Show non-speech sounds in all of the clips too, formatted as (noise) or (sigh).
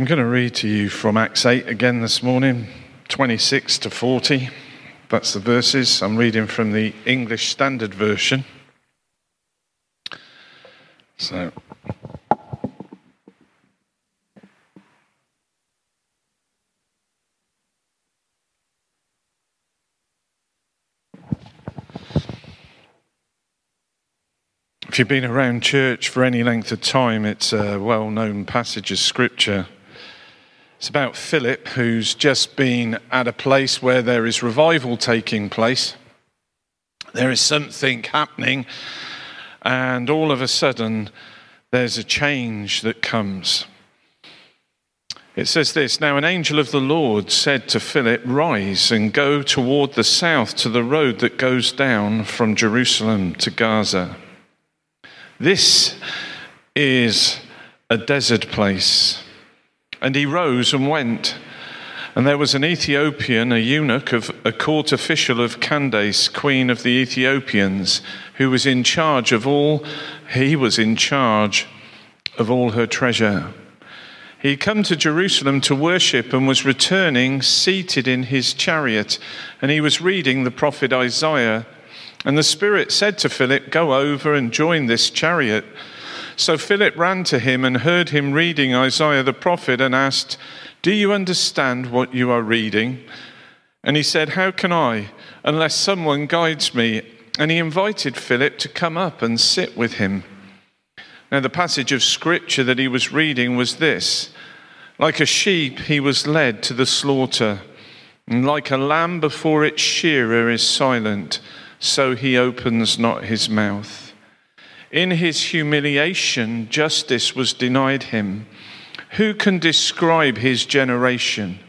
I'm going to read to you from Acts 8 again this morning, 26 to 40. That's the verses. I'm reading from the English Standard Version. So. If you've been around church for any length of time, it's a well known passage of scripture. It's about Philip, who's just been at a place where there is revival taking place. There is something happening, and all of a sudden, there's a change that comes. It says this Now, an angel of the Lord said to Philip, Rise and go toward the south to the road that goes down from Jerusalem to Gaza. This is a desert place. And he rose and went. And there was an Ethiopian, a eunuch of a court official of Candace, queen of the Ethiopians, who was in charge of all, he was in charge of all her treasure. He had come to Jerusalem to worship and was returning seated in his chariot, and he was reading the prophet Isaiah. And the Spirit said to Philip, Go over and join this chariot. So Philip ran to him and heard him reading Isaiah the prophet and asked, Do you understand what you are reading? And he said, How can I, unless someone guides me? And he invited Philip to come up and sit with him. Now, the passage of scripture that he was reading was this Like a sheep, he was led to the slaughter, and like a lamb before its shearer is silent, so he opens not his mouth. In his humiliation, justice was denied him. Who can describe his generation?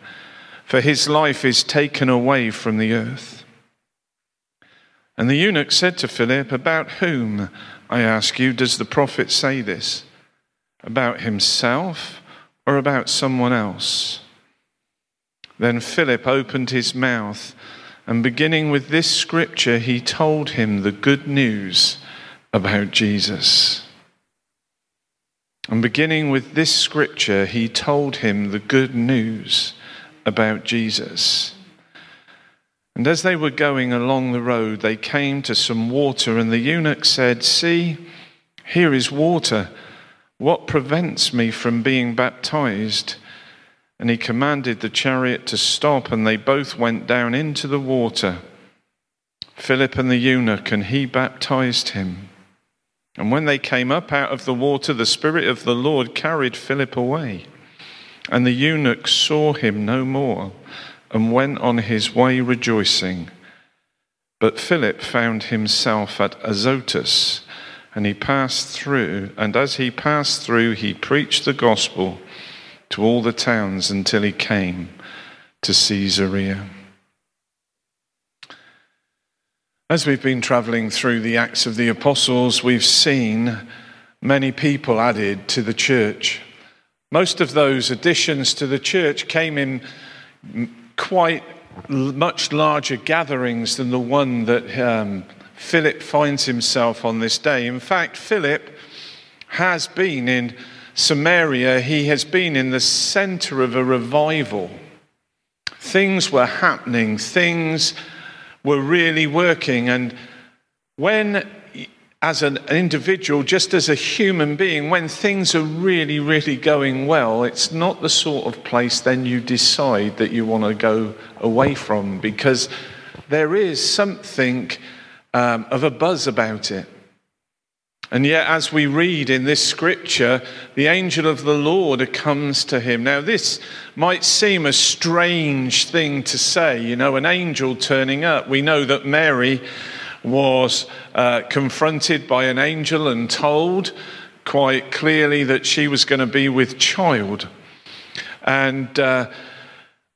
For his life is taken away from the earth. And the eunuch said to Philip, About whom, I ask you, does the prophet say this? About himself or about someone else? Then Philip opened his mouth, and beginning with this scripture, he told him the good news about Jesus. And beginning with this scripture, he told him the good news about Jesus. And as they were going along the road, they came to some water, and the eunuch said, See, here is water. What prevents me from being baptized? And he commanded the chariot to stop, and they both went down into the water, Philip and the eunuch, and he baptized him. And when they came up out of the water, the Spirit of the Lord carried Philip away. And the eunuch saw him no more and went on his way rejoicing. But Philip found himself at Azotus, and he passed through, and as he passed through, he preached the gospel to all the towns until he came to Caesarea. As we've been traveling through the Acts of the Apostles, we've seen many people added to the church. Most of those additions to the church came in quite much larger gatherings than the one that um, Philip finds himself on this day. In fact, Philip has been in Samaria, he has been in the center of a revival. Things were happening, things were really working. And when, as an individual, just as a human being, when things are really, really going well, it's not the sort of place then you decide that you want to go away from because there is something um, of a buzz about it. And yet, as we read in this scripture, the angel of the Lord comes to him. Now, this might seem a strange thing to say, you know, an angel turning up. We know that Mary was uh, confronted by an angel and told quite clearly that she was going to be with child. And uh,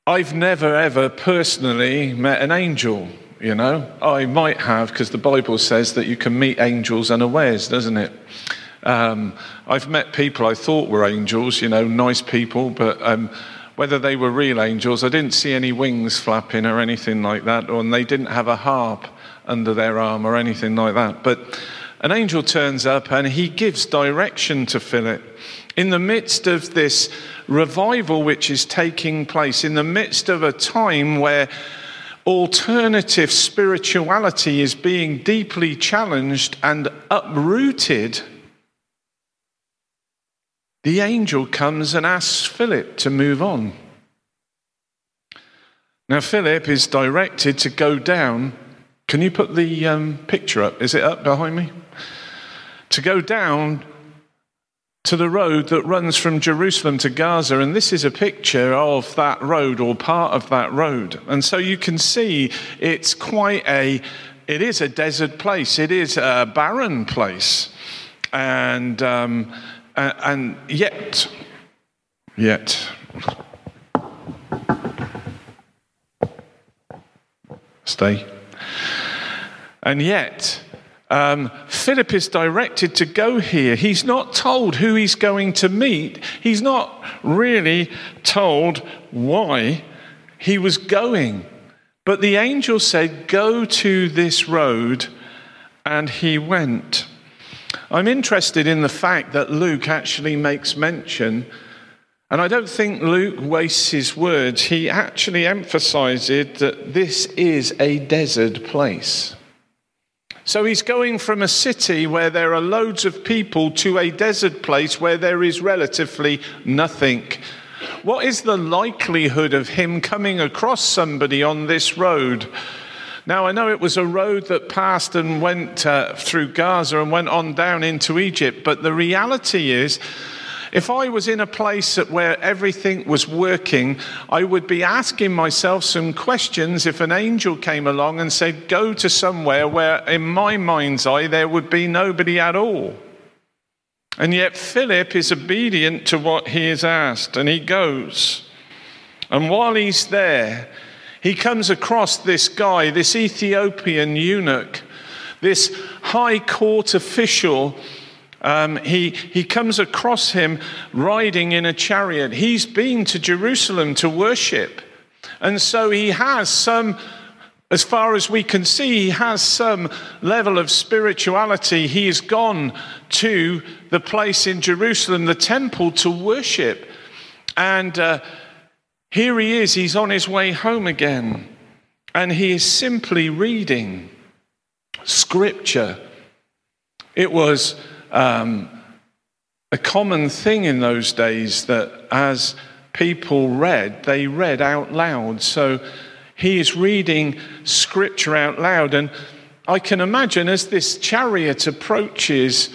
I've never, ever personally met an angel. You know, I might have because the Bible says that you can meet angels unawares, doesn't it? Um, I've met people I thought were angels, you know, nice people, but um, whether they were real angels, I didn't see any wings flapping or anything like that, or they didn't have a harp under their arm or anything like that. But an angel turns up and he gives direction to Philip. In the midst of this revival which is taking place, in the midst of a time where alternative spirituality is being deeply challenged and uprooted, the angel comes and asks Philip to move on. Now, Philip is directed to go down. Can you put the um, picture up? Is it up behind me? To go down to the road that runs from Jerusalem to Gaza. And this is a picture of that road or part of that road. And so you can see it's quite a, it is a desert place, it is a barren place. And, um, and yet, yet, stay. And yet, um, Philip is directed to go here. He's not told who he's going to meet. He's not really told why he was going. But the angel said, Go to this road, and he went. I'm interested in the fact that Luke actually makes mention, and I don't think Luke wastes his words. He actually emphasizes that this is a desert place. So he's going from a city where there are loads of people to a desert place where there is relatively nothing. What is the likelihood of him coming across somebody on this road? Now, I know it was a road that passed and went uh, through Gaza and went on down into Egypt, but the reality is if I was in a place where everything was working, I would be asking myself some questions if an angel came along and said, Go to somewhere where, in my mind's eye, there would be nobody at all. And yet, Philip is obedient to what he is asked, and he goes. And while he's there, he comes across this guy, this Ethiopian eunuch, this high court official um, he, he comes across him riding in a chariot. He's been to Jerusalem to worship. And so he has some, as far as we can see, he has some level of spirituality. He has gone to the place in Jerusalem, the temple, to worship. And uh, here he is, he's on his way home again. And he is simply reading scripture. It was um, a common thing in those days that as people read, they read out loud. So he is reading scripture out loud. And I can imagine as this chariot approaches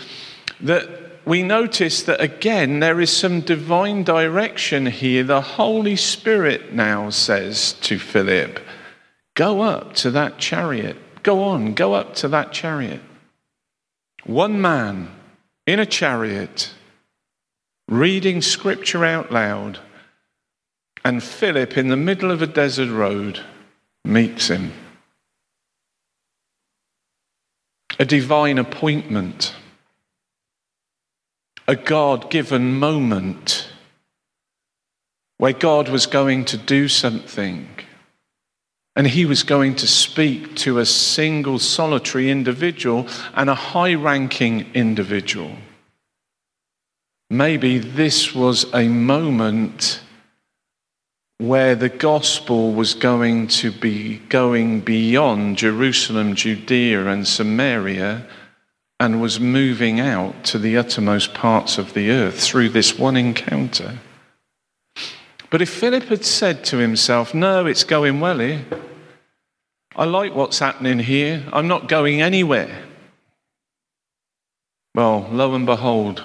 that we notice that again there is some divine direction here. The Holy Spirit now says to Philip, Go up to that chariot. Go on, go up to that chariot. One man in a chariot, reading scripture out loud, and Philip, in the middle of a desert road, meets him. A divine appointment, a God given moment where God was going to do something. And he was going to speak to a single solitary individual and a high ranking individual. Maybe this was a moment where the gospel was going to be going beyond Jerusalem, Judea, and Samaria and was moving out to the uttermost parts of the earth through this one encounter. But if Philip had said to himself, No, it's going well here, I like what's happening here, I'm not going anywhere. Well, lo and behold,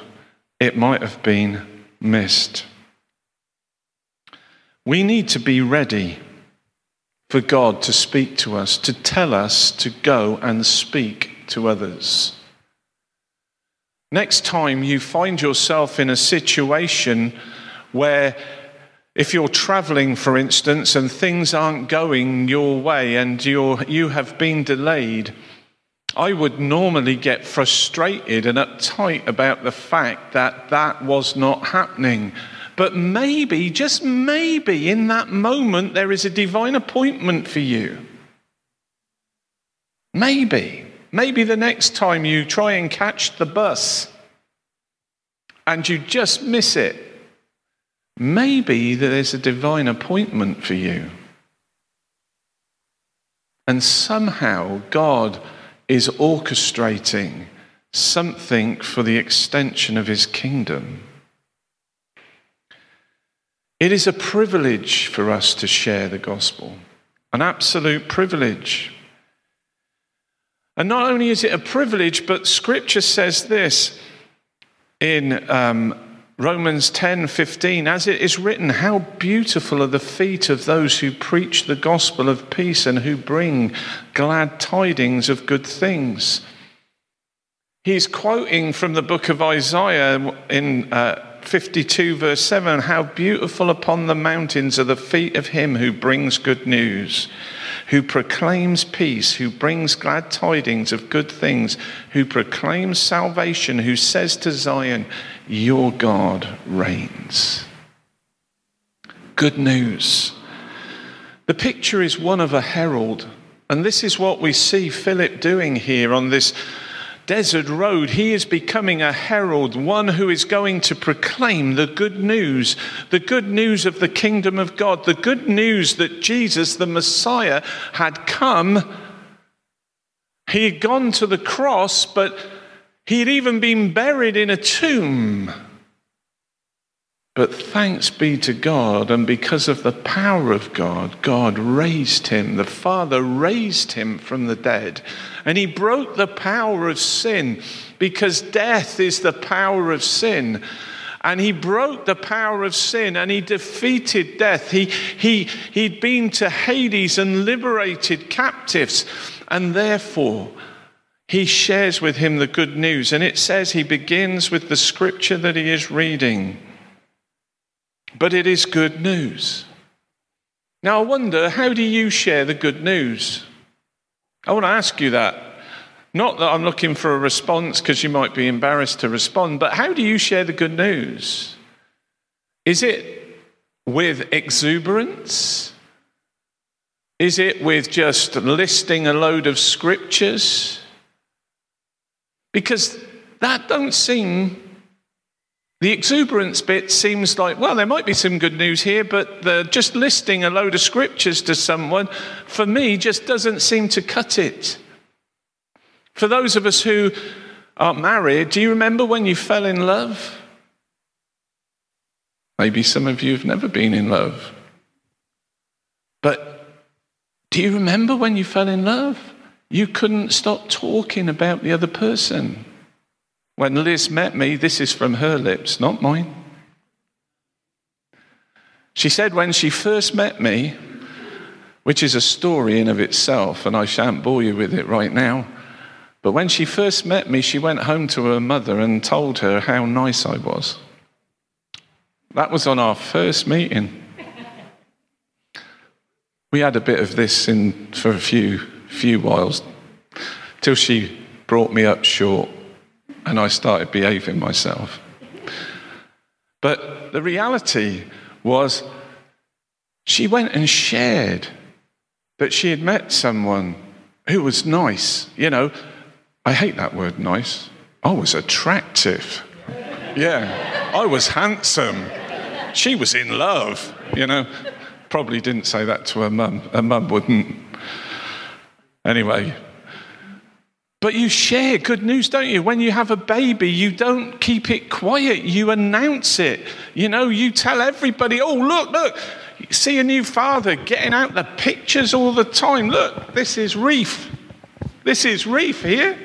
it might have been missed. We need to be ready for God to speak to us, to tell us to go and speak to others. Next time you find yourself in a situation where if you're traveling, for instance, and things aren't going your way and you're, you have been delayed, I would normally get frustrated and uptight about the fact that that was not happening. But maybe, just maybe, in that moment, there is a divine appointment for you. Maybe. Maybe the next time you try and catch the bus and you just miss it, maybe there's a divine appointment for you. And somehow God is orchestrating something for the extension of his kingdom. It is a privilege for us to share the gospel, an absolute privilege. And not only is it a privilege, but scripture says this in um, Romans 10 15, as it is written, How beautiful are the feet of those who preach the gospel of peace and who bring glad tidings of good things. He's quoting from the book of Isaiah in uh, 52, verse 7 How beautiful upon the mountains are the feet of him who brings good news, who proclaims peace, who brings glad tidings of good things, who proclaims salvation, who says to Zion, Your God reigns. Good news. The picture is one of a herald, and this is what we see Philip doing here on this desert road, he is becoming a herald, one who is going to proclaim the good news, the good news of the kingdom of God, the good news that Jesus, the Messiah, had come. He had gone to the cross, but he had even been buried in a tomb. But thanks be to God, and because of the power of God, God raised him. The Father raised him from the dead. And he broke the power of sin because death is the power of sin. And he broke the power of sin and he defeated death. He, he, he'd been to Hades and liberated captives. And therefore, he shares with him the good news. And it says he begins with the scripture that he is reading but it is good news. Now, I wonder, how do you share the good news? I want to ask you that. Not that I'm looking for a response because you might be embarrassed to respond, but how do you share the good news? Is it with exuberance? Is it with just listing a load of scriptures? Because that don't seem the exuberance bit seems like, well, there might be some good news here, but the, just listing a load of scriptures to someone, for me, just doesn't seem to cut it. For those of us who are married, do you remember when you fell in love? Maybe some of you have never been in love. But do you remember when you fell in love? You couldn't stop talking about the other person. When Liz met me, this is from her lips, not mine. She said when she first met me, which is a story in of itself, and I shan't bore you with it right now. But when she first met me, she went home to her mother and told her how nice I was. That was on our first meeting. We had a bit of this in for a few few whiles till she brought me up short and I started behaving myself. But the reality was, she went and shared that she had met someone who was nice. You know, I hate that word nice. I was attractive. Yeah, I was handsome. She was in love, you know. Probably didn't say that to her mum. Her mum wouldn't. Anyway, but you share good news, don't you? When you have a baby, you don't keep it quiet. You announce it. You know, you tell everybody, oh, look, look, see a new father getting out the pictures all the time. Look, this is Reef. This is Reef here.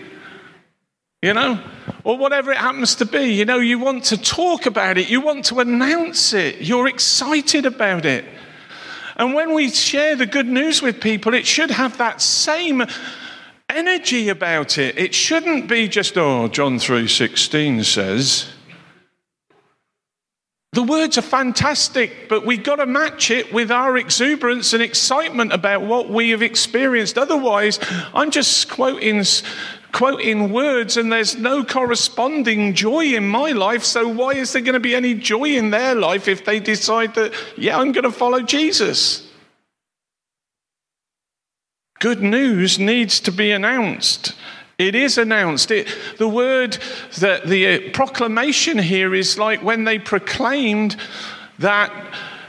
You know, or whatever it happens to be. You know, you want to talk about it, you want to announce it, you're excited about it. And when we share the good news with people, it should have that same energy about it. It shouldn't be just, oh, John 3:16 says. The words are fantastic, but we've got to match it with our exuberance and excitement about what we have experienced. Otherwise, I'm just quoting, quoting words and there's no corresponding joy in my life. So, why is there going to be any joy in their life if they decide that, yeah, I'm going to follow Jesus? Good news needs to be announced It is announced. It, the word, that the uh, proclamation here is like when they proclaimed that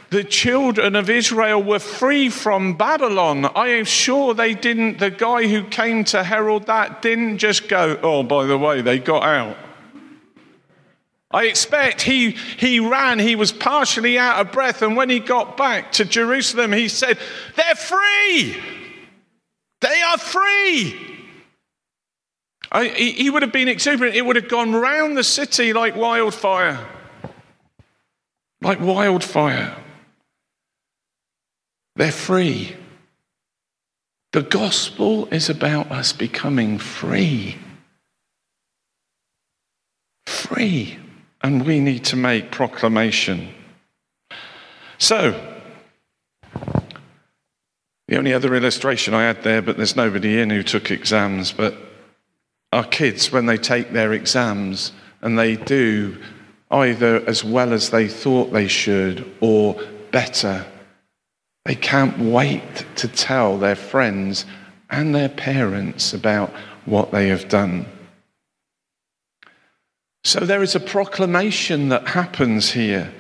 the children of Israel were free from Babylon. I am sure they didn't, the guy who came to herald that didn't just go, oh, by the way, they got out. I expect he, he ran, he was partially out of breath, and when he got back to Jerusalem, he said, They're free! They are free! I, he, he would have been exuberant. It would have gone round the city like wildfire. Like wildfire. They're free. The gospel is about us becoming free. Free. And we need to make proclamation. So, the only other illustration I had there, but there's nobody in who took exams, but our kids, when they take their exams and they do either as well as they thought they should or better, they can't wait to tell their friends and their parents about what they have done. So there is a proclamation that happens here.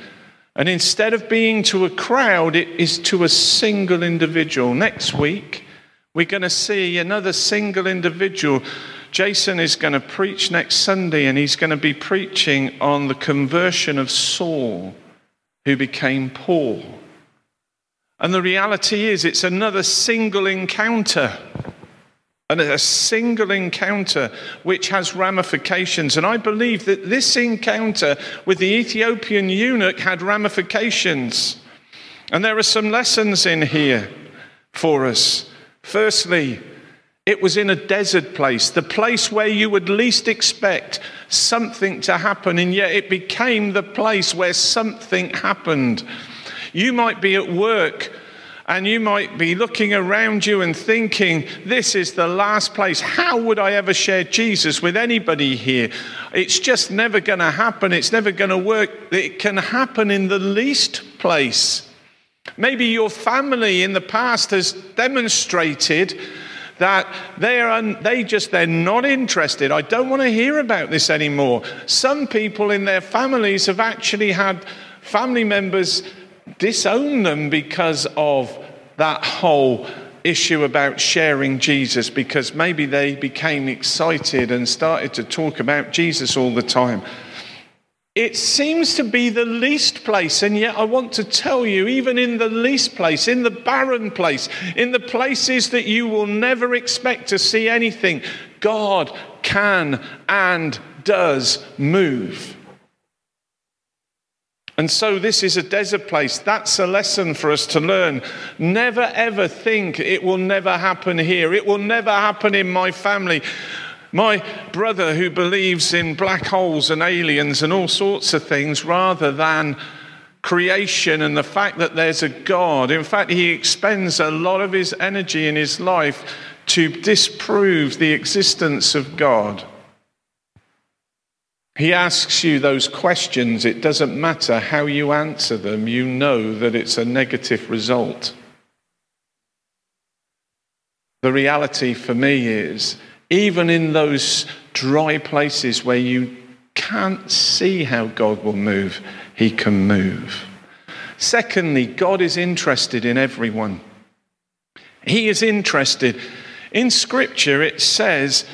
And instead of being to a crowd, it is to a single individual. Next week, we're going to see another single individual Jason is going to preach next Sunday, and he's going to be preaching on the conversion of Saul, who became Paul. And the reality is, it's another single encounter. And a single encounter which has ramifications. And I believe that this encounter with the Ethiopian eunuch had ramifications. And there are some lessons in here for us. Firstly, it was in a desert place, the place where you would least expect something to happen, and yet it became the place where something happened. You might be at work and you might be looking around you and thinking, this is the last place. How would I ever share Jesus with anybody here? It's just never going to happen. It's never going to work. It can happen in the least place. Maybe your family in the past has demonstrated that they are they just they're not interested i don't want to hear about this anymore some people in their families have actually had family members disown them because of that whole issue about sharing Jesus because maybe they became excited and started to talk about Jesus all the time. It seems to be the least place, and yet I want to tell you, even in the least place, in the barren place, in the places that you will never expect to see anything, God can and does move. And so, this is a desert place. That's a lesson for us to learn. Never ever think it will never happen here. It will never happen in my family. My brother, who believes in black holes and aliens and all sorts of things rather than creation and the fact that there's a God, in fact, he expends a lot of his energy in his life to disprove the existence of God. He asks you those questions. It doesn't matter how you answer them, you know that it's a negative result. The reality for me is even in those dry places where you can't see how God will move, He can move. Secondly, God is interested in everyone. He is interested. In Scripture, it says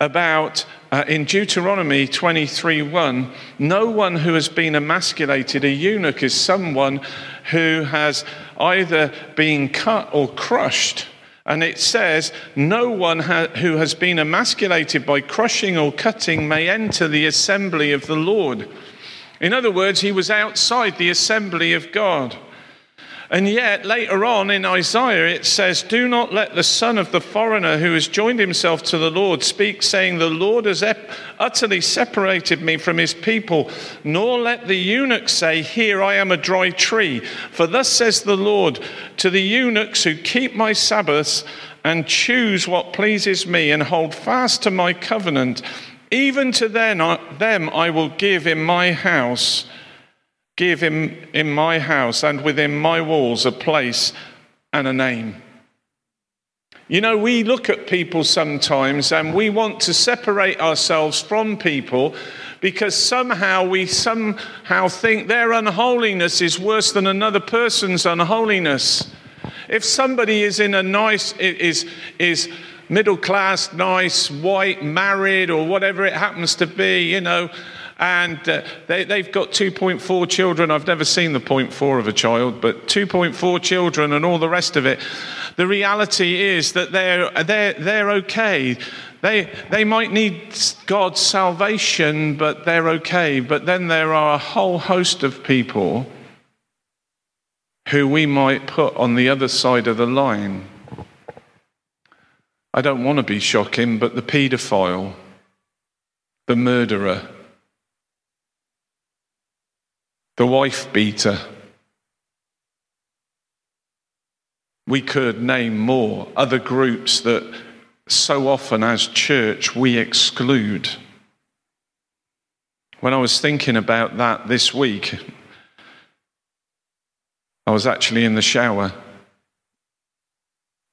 about uh, in Deuteronomy 23:1, no one who has been emasculated, a eunuch, is someone who has either been cut or crushed and it says, No one ha- who has been emasculated by crushing or cutting may enter the assembly of the Lord. In other words, he was outside the assembly of God. And yet, later on in Isaiah, it says, Do not let the son of the foreigner who has joined himself to the Lord speak, saying, The Lord has utterly separated me from his people. Nor let the eunuch say, Here I am a dry tree. For thus says the Lord to the eunuchs who keep my Sabbaths and choose what pleases me and hold fast to my covenant, even to uh, them I will give in my house Give him in my house and within my walls a place and a name. You know, we look at people sometimes and we want to separate ourselves from people because somehow we somehow think their unholiness is worse than another person's unholiness. If somebody is in a nice, is, is middle class, nice, white, married, or whatever it happens to be, you know, and uh, they, they've got 2.4 children. I've never seen the 0.4 of a child, but 2.4 children and all the rest of it. The reality is that they're, they're, they're okay. They, they might need God's salvation, but they're okay. But then there are a whole host of people who we might put on the other side of the line. I don't want to be shocking, but the paedophile, the murderer, the wife beater. We could name more other groups that so often as church we exclude. When I was thinking about that this week, I was actually in the shower.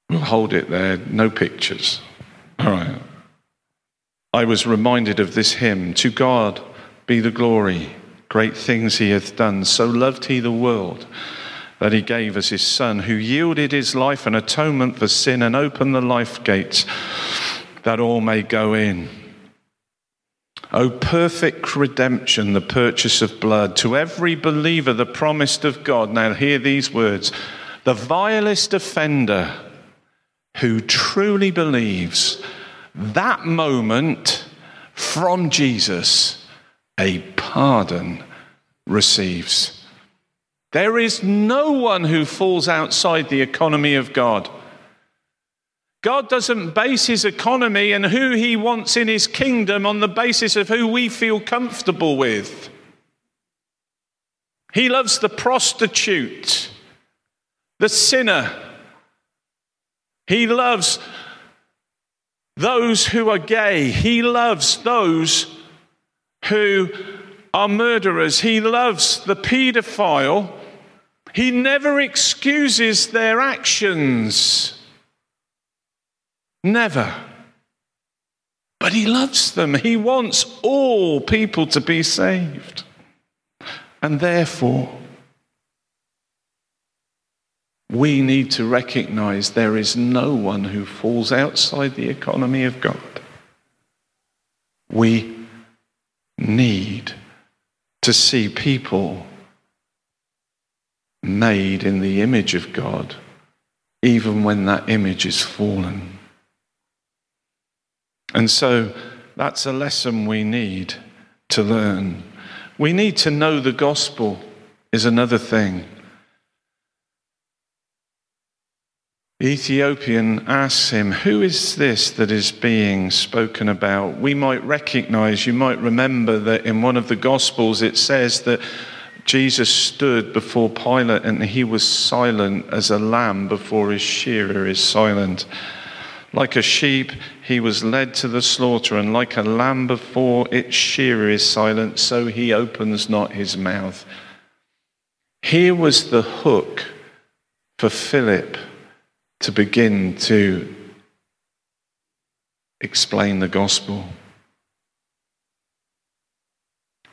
We'll hold it there, no pictures. All right. I was reminded of this hymn To God be the glory Great things he hath done. So loved he the world that he gave us his Son, who yielded his life an atonement for sin and opened the life gates that all may go in. O perfect redemption, the purchase of blood, to every believer the promised of God. Now, hear these words the vilest offender who truly believes that moment from Jesus a pardon receives. There is no one who falls outside the economy of God. God doesn't base his economy and who he wants in his kingdom on the basis of who we feel comfortable with. He loves the prostitute, the sinner. He loves those who are gay. He loves those who are murderers. He loves the paedophile. He never excuses their actions. Never. But he loves them. He wants all people to be saved. And therefore, we need to recognize there is no one who falls outside the economy of God. We to see people made in the image of God, even when that image is fallen. And so that's a lesson we need to learn. We need to know the gospel, is another thing. The Ethiopian asks him, Who is this that is being spoken about? We might recognize, you might remember that in one of the Gospels it says that Jesus stood before Pilate and he was silent as a lamb before his shearer is silent. Like a sheep, he was led to the slaughter, and like a lamb before its shearer is silent, so he opens not his mouth. Here was the hook for Philip to begin to explain the gospel.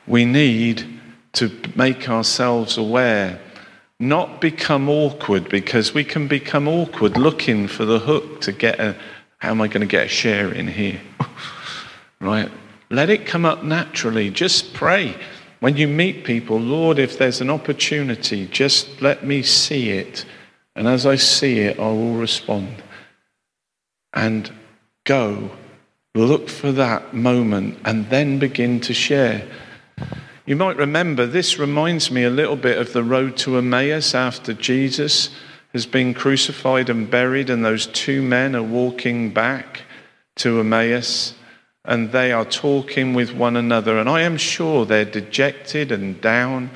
We need to make ourselves aware, not become awkward, because we can become awkward looking for the hook to get a, how am I going to get a share in here? (laughs) right? Let it come up naturally. Just pray. When you meet people, Lord, if there's an opportunity, just let me see it and as I see it, I will respond. And go, look for that moment, and then begin to share. You might remember this reminds me a little bit of the road to Emmaus after Jesus has been crucified and buried, and those two men are walking back to Emmaus and they are talking with one another. And I am sure they're dejected and down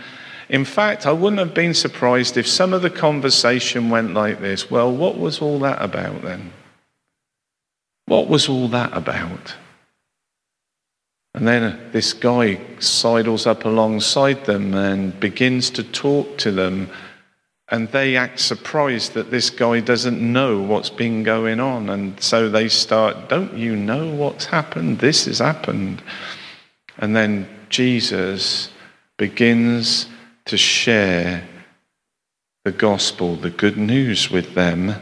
in fact, I wouldn't have been surprised if some of the conversation went like this Well, what was all that about then? What was all that about? And then this guy sidles up alongside them and begins to talk to them and they act surprised that this guy doesn't know what's been going on. And so they start, Don't you know what's happened? This has happened. And then Jesus begins to share the gospel, the good news with them.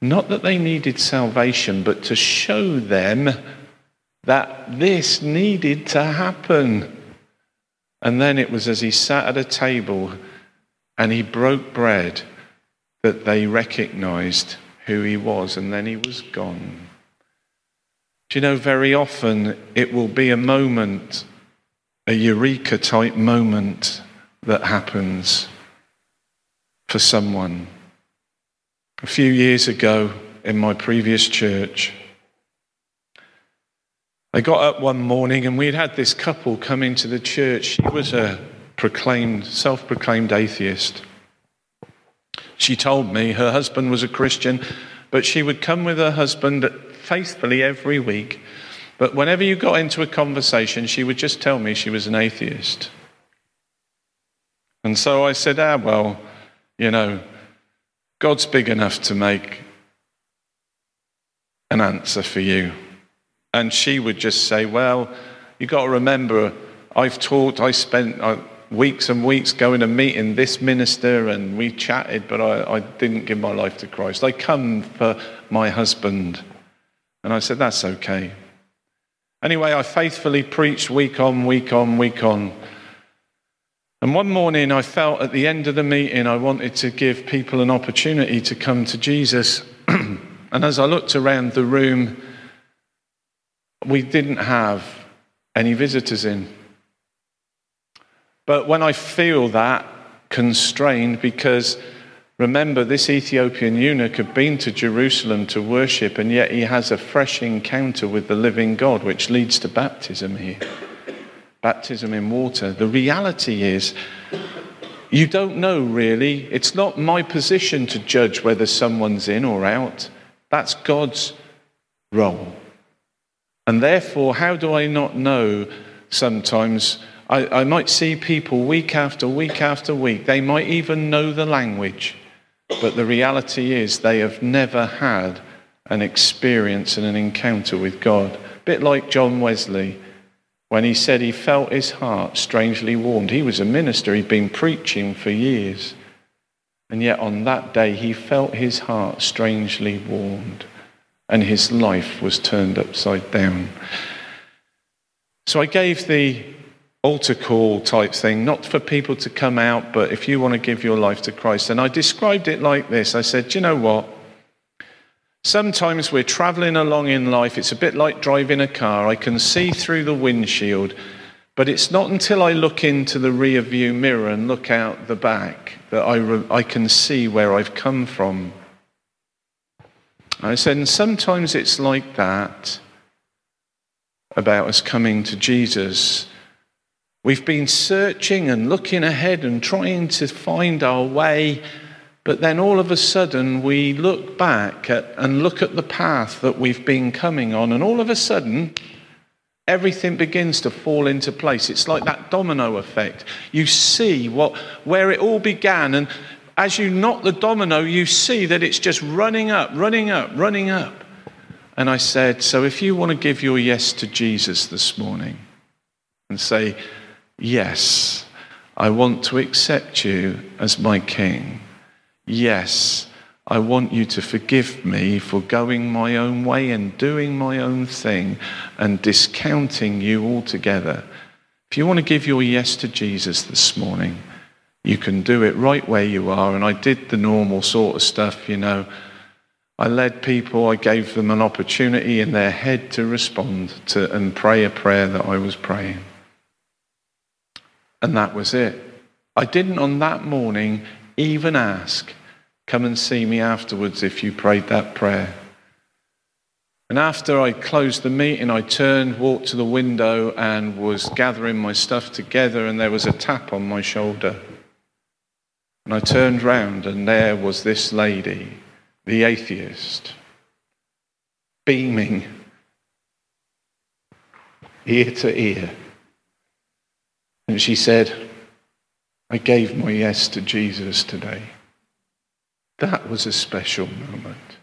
Not that they needed salvation, but to show them that this needed to happen. And then it was as he sat at a table and he broke bread that they recognized who he was, and then he was gone. Do you know, very often it will be a moment, a eureka type moment that happens for someone. A few years ago in my previous church, I got up one morning and we'd had this couple come into the church. She was a proclaimed, self proclaimed atheist. She told me her husband was a Christian, but she would come with her husband faithfully every week. But whenever you got into a conversation, she would just tell me she was an atheist. And so I said, Ah, well, you know, God's big enough to make an answer for you. And she would just say, Well, you've got to remember, I've taught, I spent, weeks and weeks going and meeting this minister and we chatted, but I, I didn't give my life to Christ. I come for my husband. And I said, That's okay. Anyway, I faithfully preached week on, week on, week on. And one morning I felt at the end of the meeting I wanted to give people an opportunity to come to Jesus. (clears throat) and as I looked around the room, we didn't have any visitors in. But when I feel that constrained, because remember, this Ethiopian eunuch had been to Jerusalem to worship, and yet he has a fresh encounter with the living God, which leads to baptism here baptism in water. The reality is, you don't know really. It's not my position to judge whether someone's in or out. That's God's role. And therefore, how do I not know sometimes I, I might see people week after week after week. They might even know the language, but the reality is they have never had an experience and an encounter with God. A bit like John Wesley when he said he felt his heart strangely warmed. He was a minister, he'd been preaching for years. And yet on that day, he felt his heart strangely warmed, and his life was turned upside down. So I gave the altar call type thing, not for people to come out, but if you want to give your life to Christ. And I described it like this I said, you know what? Sometimes we're traveling along in life, it's a bit like driving a car. I can see through the windshield, but it's not until I look into the rear view mirror and look out the back that I, re- I can see where I've come from. I said, and sometimes it's like that about us coming to Jesus. We've been searching and looking ahead and trying to find our way, but then all of a sudden we look back at, and look at the path that we've been coming on, and all of a sudden everything begins to fall into place. It's like that domino effect. You see what, where it all began, and as you knock the domino, you see that it's just running up, running up, running up. And I said, So if you want to give your yes to Jesus this morning and say, Yes, I want to accept you as my king. Yes, I want you to forgive me for going my own way and doing my own thing and discounting you altogether. If you want to give your yes to Jesus this morning, you can do it right where you are. And I did the normal sort of stuff, you know. I led people, I gave them an opportunity in their head to respond to and pray a prayer that I was praying. And that was it. I didn't on that morning even ask, come and see me afterwards if you prayed that prayer. And after I closed the meeting, I turned, walked to the window, and was gathering my stuff together, and there was a tap on my shoulder. And I turned round, and there was this lady, the atheist, beaming ear to ear. And she said, I gave my yes to Jesus today. That was a special moment.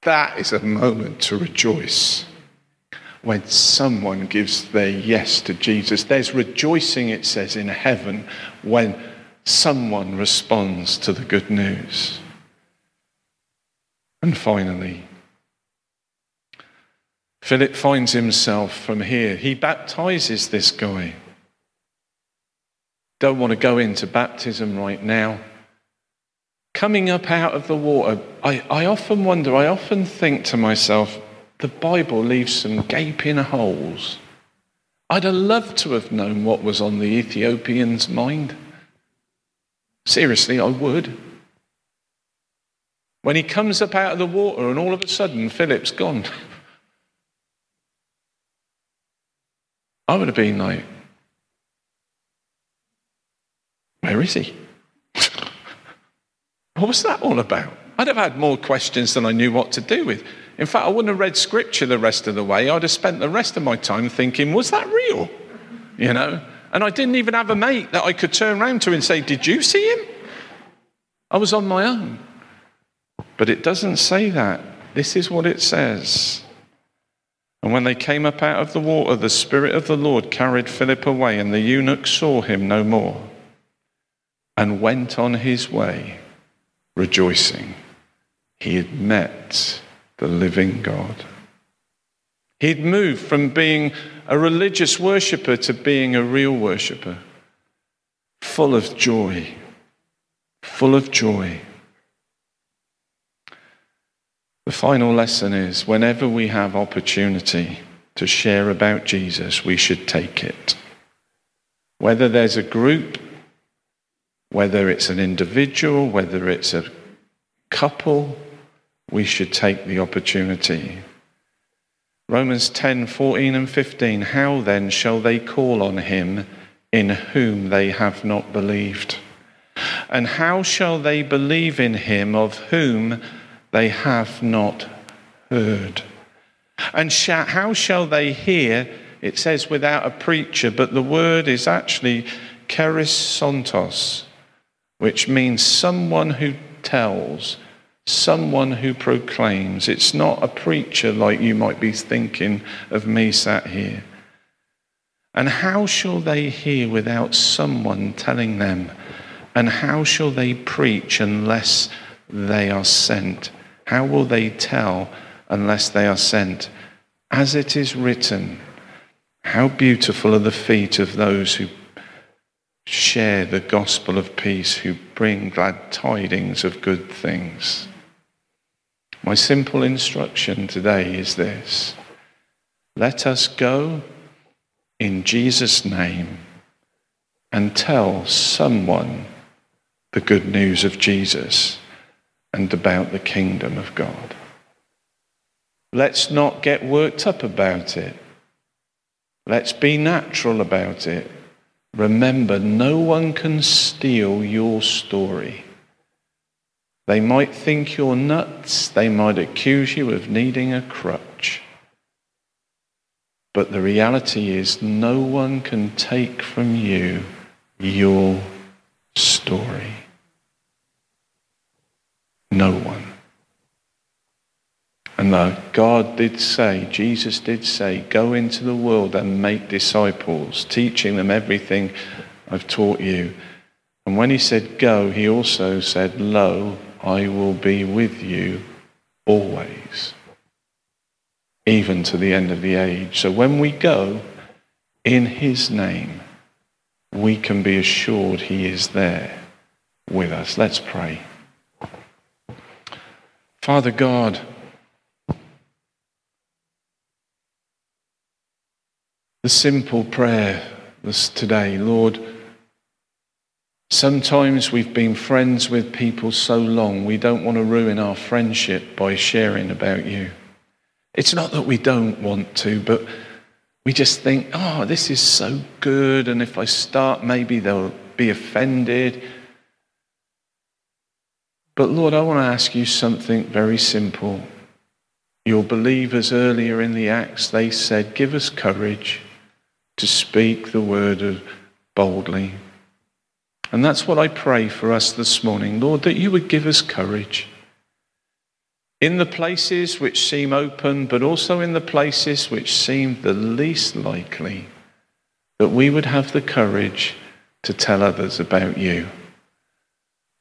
That is a moment to rejoice when someone gives their yes to Jesus. There's rejoicing, it says, in heaven when someone responds to the good news. And finally, Philip finds himself from here. He baptizes this guy. Don't want to go into baptism right now. Coming up out of the water, I, I often wonder, I often think to myself, the Bible leaves some gaping holes. I'd have loved to have known what was on the Ethiopian's mind. Seriously, I would. When he comes up out of the water and all of a sudden Philip's gone. (laughs) I would have been like, where is he? (laughs) what was that all about? I'd have had more questions than I knew what to do with. In fact, I wouldn't have read scripture the rest of the way. I'd have spent the rest of my time thinking, was that real? You know? And I didn't even have a mate that I could turn around to and say, Did you see him? I was on my own. But it doesn't say that. This is what it says. And when they came up out of the water, the Spirit of the Lord carried Philip away, and the eunuch saw him no more and went on his way rejoicing. He had met the living God. He'd moved from being a religious worshiper to being a real worshiper, full of joy, full of joy. The final lesson is whenever we have opportunity to share about Jesus, we should take it. Whether there's a group, whether it's an individual, whether it's a couple, we should take the opportunity. Romans 10 14 and 15. How then shall they call on him in whom they have not believed? And how shall they believe in him of whom they have not heard? And how shall they hear? It says without a preacher, but the word is actually kerisontos, which means someone who tells, someone who proclaims. It's not a preacher like you might be thinking of me sat here. And how shall they hear without someone telling them? And how shall they preach unless they are sent? How will they tell unless they are sent? As it is written, how beautiful are the feet of those who share the gospel of peace, who bring glad tidings of good things. My simple instruction today is this let us go in Jesus' name and tell someone the good news of Jesus and about the kingdom of God. Let's not get worked up about it. Let's be natural about it. Remember, no one can steal your story. They might think you're nuts. They might accuse you of needing a crutch. But the reality is, no one can take from you your story. No one. And though God did say, Jesus did say, go into the world and make disciples, teaching them everything I've taught you. And when he said go, he also said, Lo, I will be with you always, even to the end of the age. So when we go in his name, we can be assured he is there with us. Let's pray. Father God, the simple prayer this today, Lord, Sometimes we've been friends with people so long, we don't want to ruin our friendship by sharing about you. It's not that we don't want to, but we just think, oh, this is so good, and if I start, maybe they'll be offended. But Lord, I want to ask you something very simple. Your believers earlier in the Acts, they said, Give us courage to speak the word boldly. And that's what I pray for us this morning, Lord, that you would give us courage in the places which seem open, but also in the places which seem the least likely, that we would have the courage to tell others about you.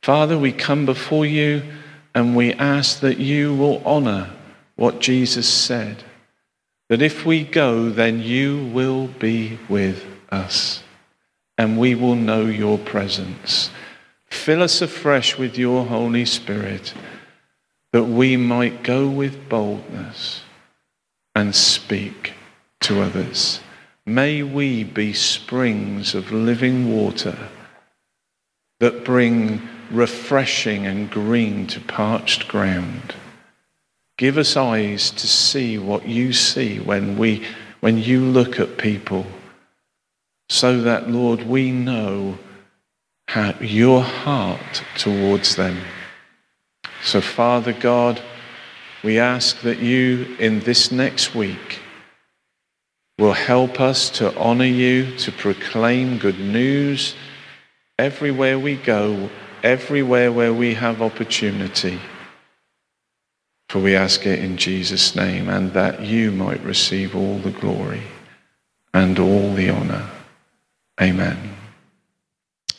Father, we come before you and we ask that you will honor what Jesus said, that if we go, then you will be with us and we will know your presence. Fill us afresh with your Holy Spirit that we might go with boldness and speak to others. May we be springs of living water that bring refreshing and green to parched ground. Give us eyes to see what you see when, we, when you look at people, so that, Lord, we know how, your heart towards them. So, Father God, we ask that you in this next week will help us to honor you, to proclaim good news everywhere we go, everywhere where we have opportunity. For we ask it in Jesus' name, and that you might receive all the glory and all the honor. Amen.